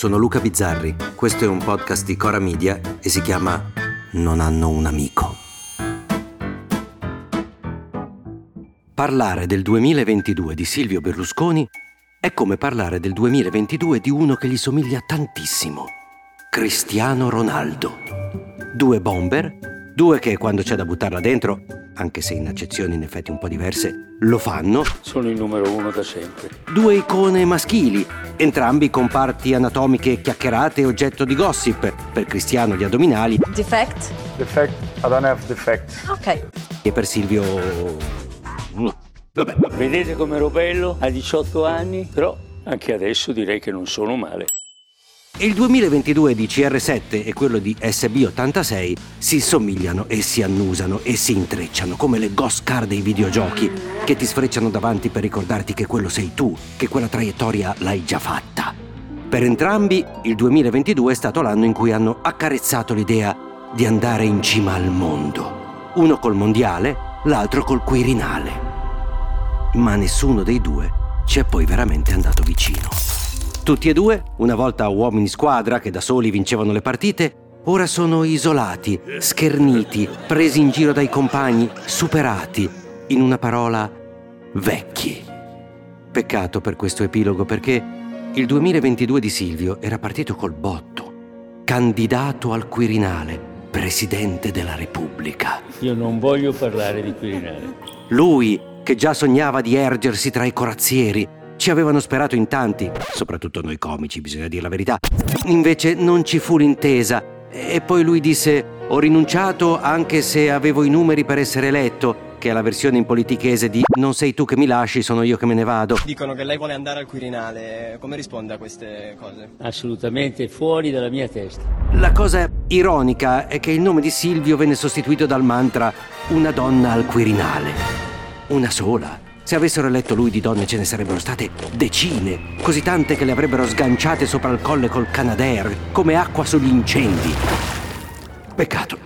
sono Luca Bizzarri, questo è un podcast di Cora Media e si chiama Non hanno un amico. Parlare del 2022 di Silvio Berlusconi è come parlare del 2022 di uno che gli somiglia tantissimo. Cristiano Ronaldo. Due bomber, due che quando c'è da buttarla dentro, anche se in accezioni in effetti un po' diverse, lo fanno. Sono il numero uno da sempre. Due icone maschili, entrambi con parti anatomiche chiacchierate e oggetto di gossip. Per Cristiano gli addominali. Defect? Defect, I don't have defect. Ok. E per Silvio Vabbè. Vedete com'ero bello a 18 anni? Però anche adesso direi che non sono male. Il 2022 di CR7 e quello di SB86 si somigliano e si annusano e si intrecciano come le ghost car dei videogiochi che ti sfrecciano davanti per ricordarti che quello sei tu, che quella traiettoria l'hai già fatta. Per entrambi il 2022 è stato l'anno in cui hanno accarezzato l'idea di andare in cima al mondo. Uno col mondiale, l'altro col Quirinale ma nessuno dei due ci è poi veramente andato vicino. Tutti e due, una volta uomini squadra che da soli vincevano le partite, ora sono isolati, scherniti, presi in giro dai compagni, superati, in una parola, vecchi. Peccato per questo epilogo perché il 2022 di Silvio era partito col botto, candidato al Quirinale, presidente della Repubblica. Io non voglio parlare di Quirinale. Lui, che già sognava di ergersi tra i corazzieri. Ci avevano sperato in tanti, soprattutto noi comici, bisogna dire la verità. Invece non ci fu l'intesa. E poi lui disse: Ho rinunciato anche se avevo i numeri per essere eletto che è la versione in politichese di non sei tu che mi lasci, sono io che me ne vado. Dicono che lei vuole andare al Quirinale, come risponde a queste cose? Assolutamente fuori dalla mia testa. La cosa ironica è che il nome di Silvio venne sostituito dal mantra una donna al Quirinale. Una sola. Se avessero eletto lui di donne ce ne sarebbero state decine, così tante che le avrebbero sganciate sopra il colle col Canadair, come acqua sugli incendi. Peccato.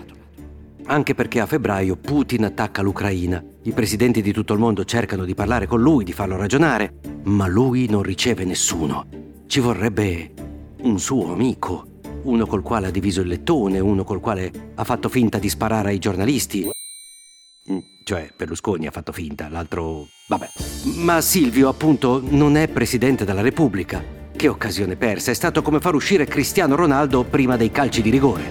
Anche perché a febbraio Putin attacca l'Ucraina. I presidenti di tutto il mondo cercano di parlare con lui, di farlo ragionare, ma lui non riceve nessuno. Ci vorrebbe un suo amico, uno col quale ha diviso il lettone, uno col quale ha fatto finta di sparare ai giornalisti, cioè Berlusconi ha fatto finta, l'altro... vabbè. Ma Silvio appunto non è presidente della Repubblica. Che occasione persa, è stato come far uscire Cristiano Ronaldo prima dei calci di rigore.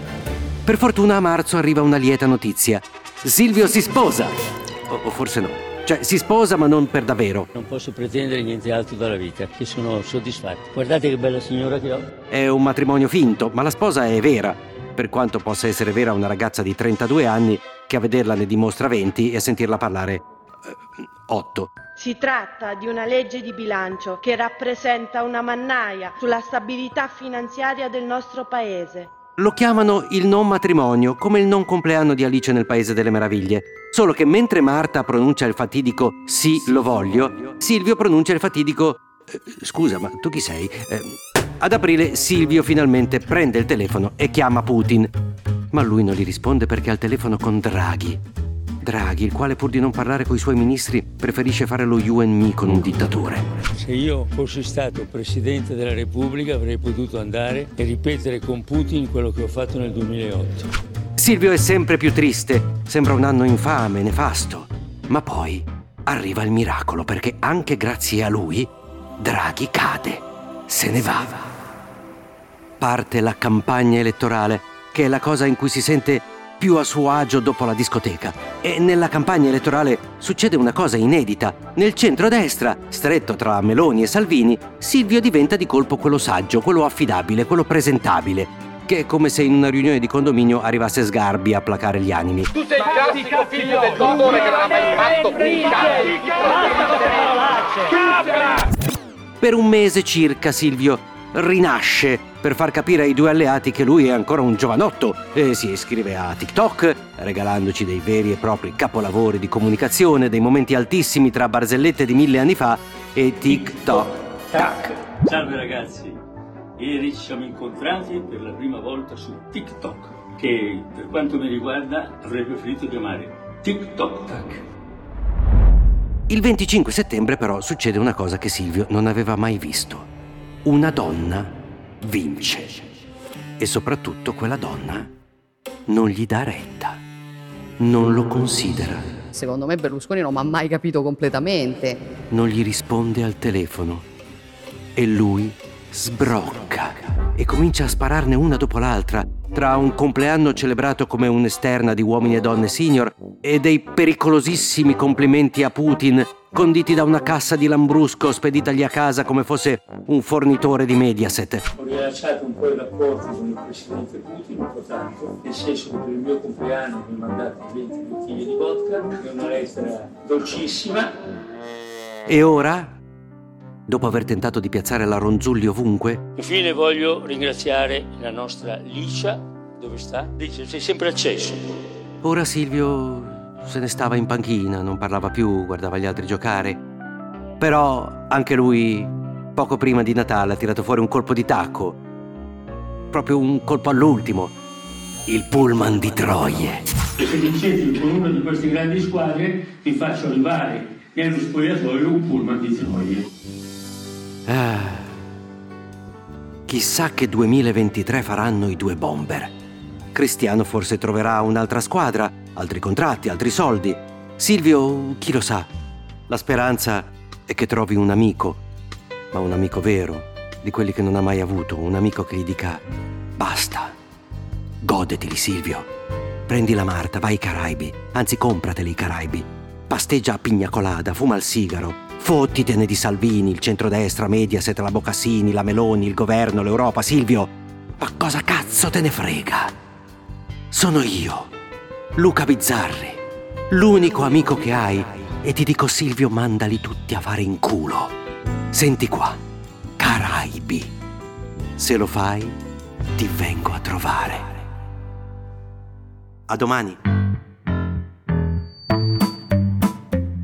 Per fortuna a marzo arriva una lieta notizia. Silvio si sposa! O, o forse no. Cioè, si sposa ma non per davvero. Non posso pretendere niente altro dalla vita, che sono soddisfatto. Guardate che bella signora che ho. È un matrimonio finto, ma la sposa è vera. Per quanto possa essere vera una ragazza di 32 anni che a vederla ne dimostra 20 e a sentirla parlare eh, 8. Si tratta di una legge di bilancio che rappresenta una mannaia sulla stabilità finanziaria del nostro Paese. Lo chiamano il non matrimonio, come il non compleanno di Alice nel Paese delle Meraviglie. Solo che mentre Marta pronuncia il fatidico sì, lo voglio, Silvio pronuncia il fatidico eh, scusa, ma tu chi sei? Eh, ad aprile Silvio finalmente prende il telefono e chiama Putin. Ma lui non gli risponde perché ha il telefono con Draghi. Draghi, il quale pur di non parlare con i suoi ministri preferisce fare lo you and me con un dittatore. Se io fossi stato Presidente della Repubblica avrei potuto andare e ripetere con Putin quello che ho fatto nel 2008. Silvio è sempre più triste, sembra un anno infame, nefasto. Ma poi arriva il miracolo perché anche grazie a lui Draghi cade, se ne va parte la campagna elettorale, che è la cosa in cui si sente più a suo agio dopo la discoteca. E nella campagna elettorale succede una cosa inedita. Nel centro-destra, stretto tra Meloni e Salvini, Silvio diventa di colpo quello saggio, quello affidabile, quello presentabile, che è come se in una riunione di condominio arrivasse Sgarbi a placare gli animi. Tu sei il classico figlio del dottore che non ha mai fatto un Per un mese circa Silvio rinasce per far capire ai due alleati che lui è ancora un giovanotto e si iscrive a TikTok, regalandoci dei veri e propri capolavori di comunicazione, dei momenti altissimi tra barzellette di mille anni fa e TikTok. Tac. Salve ragazzi, ieri ci siamo incontrati per la prima volta su TikTok, che per quanto mi riguarda avrei preferito chiamare TikTok Tac. Il 25 settembre però succede una cosa che Silvio non aveva mai visto una donna vince. E soprattutto quella donna non gli dà retta, non lo considera, Secondo me Berlusconi non mi ha mai capito completamente. non gli risponde al telefono e lui sbrocca e comincia a spararne una dopo l'altra tra un compleanno celebrato come un'esterna di uomini e donne senior e dei pericolosissimi complimenti a Putin conditi da una cassa di Lambrusco speditagli a casa come fosse un fornitore di Mediaset. Ho rilasciato un po' i rapporti con il presidente Putin, un po' tanto, nel senso che per il mio compleanno mi ha mandato 20 bottiglie di vodka, è una lettera dolcissima. E ora, dopo aver tentato di piazzare la Ronzulli ovunque, Infine voglio ringraziare la nostra Licia, dove sta? Licia, sei sempre acceso. ora Silvio se ne stava in panchina, non parlava più, guardava gli altri giocare. Però anche lui, poco prima di Natale, ha tirato fuori un colpo di tacco. Proprio un colpo all'ultimo. Il pullman di Troie. Se vincete con una di queste grandi squadre, vi faccio arrivare nello spogliatoio un pullman di Troie. Ah. Chissà che 2023 faranno i due bomber. Cristiano forse troverà un'altra squadra, altri contratti, altri soldi. Silvio, chi lo sa? La speranza è che trovi un amico, ma un amico vero, di quelli che non ha mai avuto, un amico che gli dica basta. Godeteli, Silvio. Prendi la Marta, vai ai Caraibi, anzi comprateli i Caraibi. Pasteggia a pigna colada, fuma il sigaro, fottitene di Salvini, il centrodestra, Mediaset, la Bocassini, la Meloni, il governo, l'Europa, Silvio. Ma cosa cazzo te ne frega? Sono io, Luca Bizzarri, l'unico amico che hai e ti dico Silvio mandali tutti a fare in culo. Senti qua, Caraibi. Se lo fai, ti vengo a trovare. A domani.